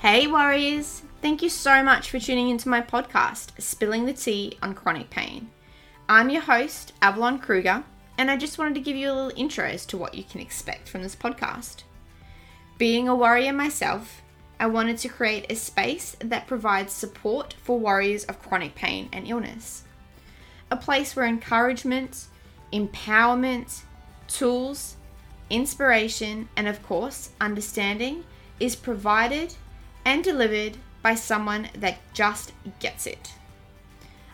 Hey, Warriors! Thank you so much for tuning into my podcast, Spilling the Tea on Chronic Pain. I'm your host, Avalon Kruger, and I just wanted to give you a little intro as to what you can expect from this podcast. Being a warrior myself, I wanted to create a space that provides support for warriors of chronic pain and illness. A place where encouragement, empowerment, tools, inspiration, and of course, understanding is provided and delivered by someone that just gets it.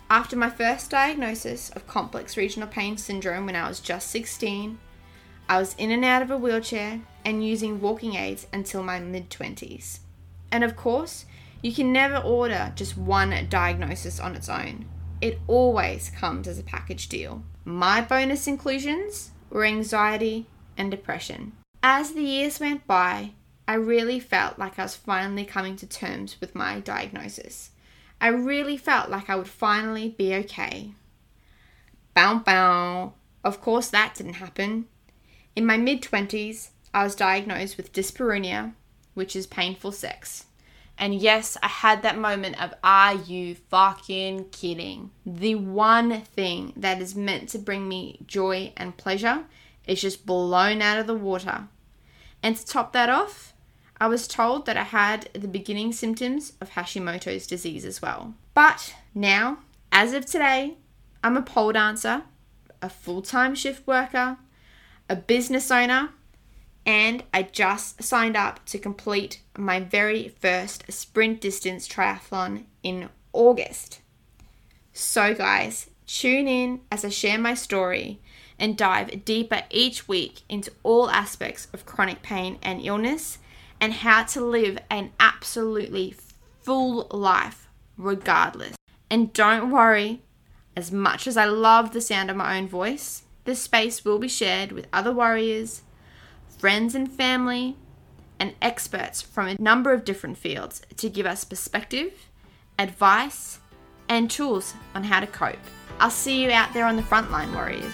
After my first diagnosis of complex regional pain syndrome when I was just 16, I was in and out of a wheelchair and using walking aids until my mid 20s. And of course, you can never order just one diagnosis on its own. It always comes as a package deal. My bonus inclusions were anxiety and depression. As the years went by, I really felt like I was finally coming to terms with my diagnosis. I really felt like I would finally be okay. Bow bow. Of course, that didn't happen. In my mid 20s, I was diagnosed with dyspareunia, which is painful sex. And yes, I had that moment of, are you fucking kidding? The one thing that is meant to bring me joy and pleasure is just blown out of the water. And to top that off, I was told that I had the beginning symptoms of Hashimoto's disease as well. But now, as of today, I'm a pole dancer, a full time shift worker, a business owner, and I just signed up to complete my very first sprint distance triathlon in August. So, guys, tune in as I share my story and dive deeper each week into all aspects of chronic pain and illness and how to live an absolutely full life regardless. And don't worry, as much as I love the sound of my own voice, this space will be shared with other warriors, friends and family, and experts from a number of different fields to give us perspective, advice, and tools on how to cope. I'll see you out there on the front line, warriors.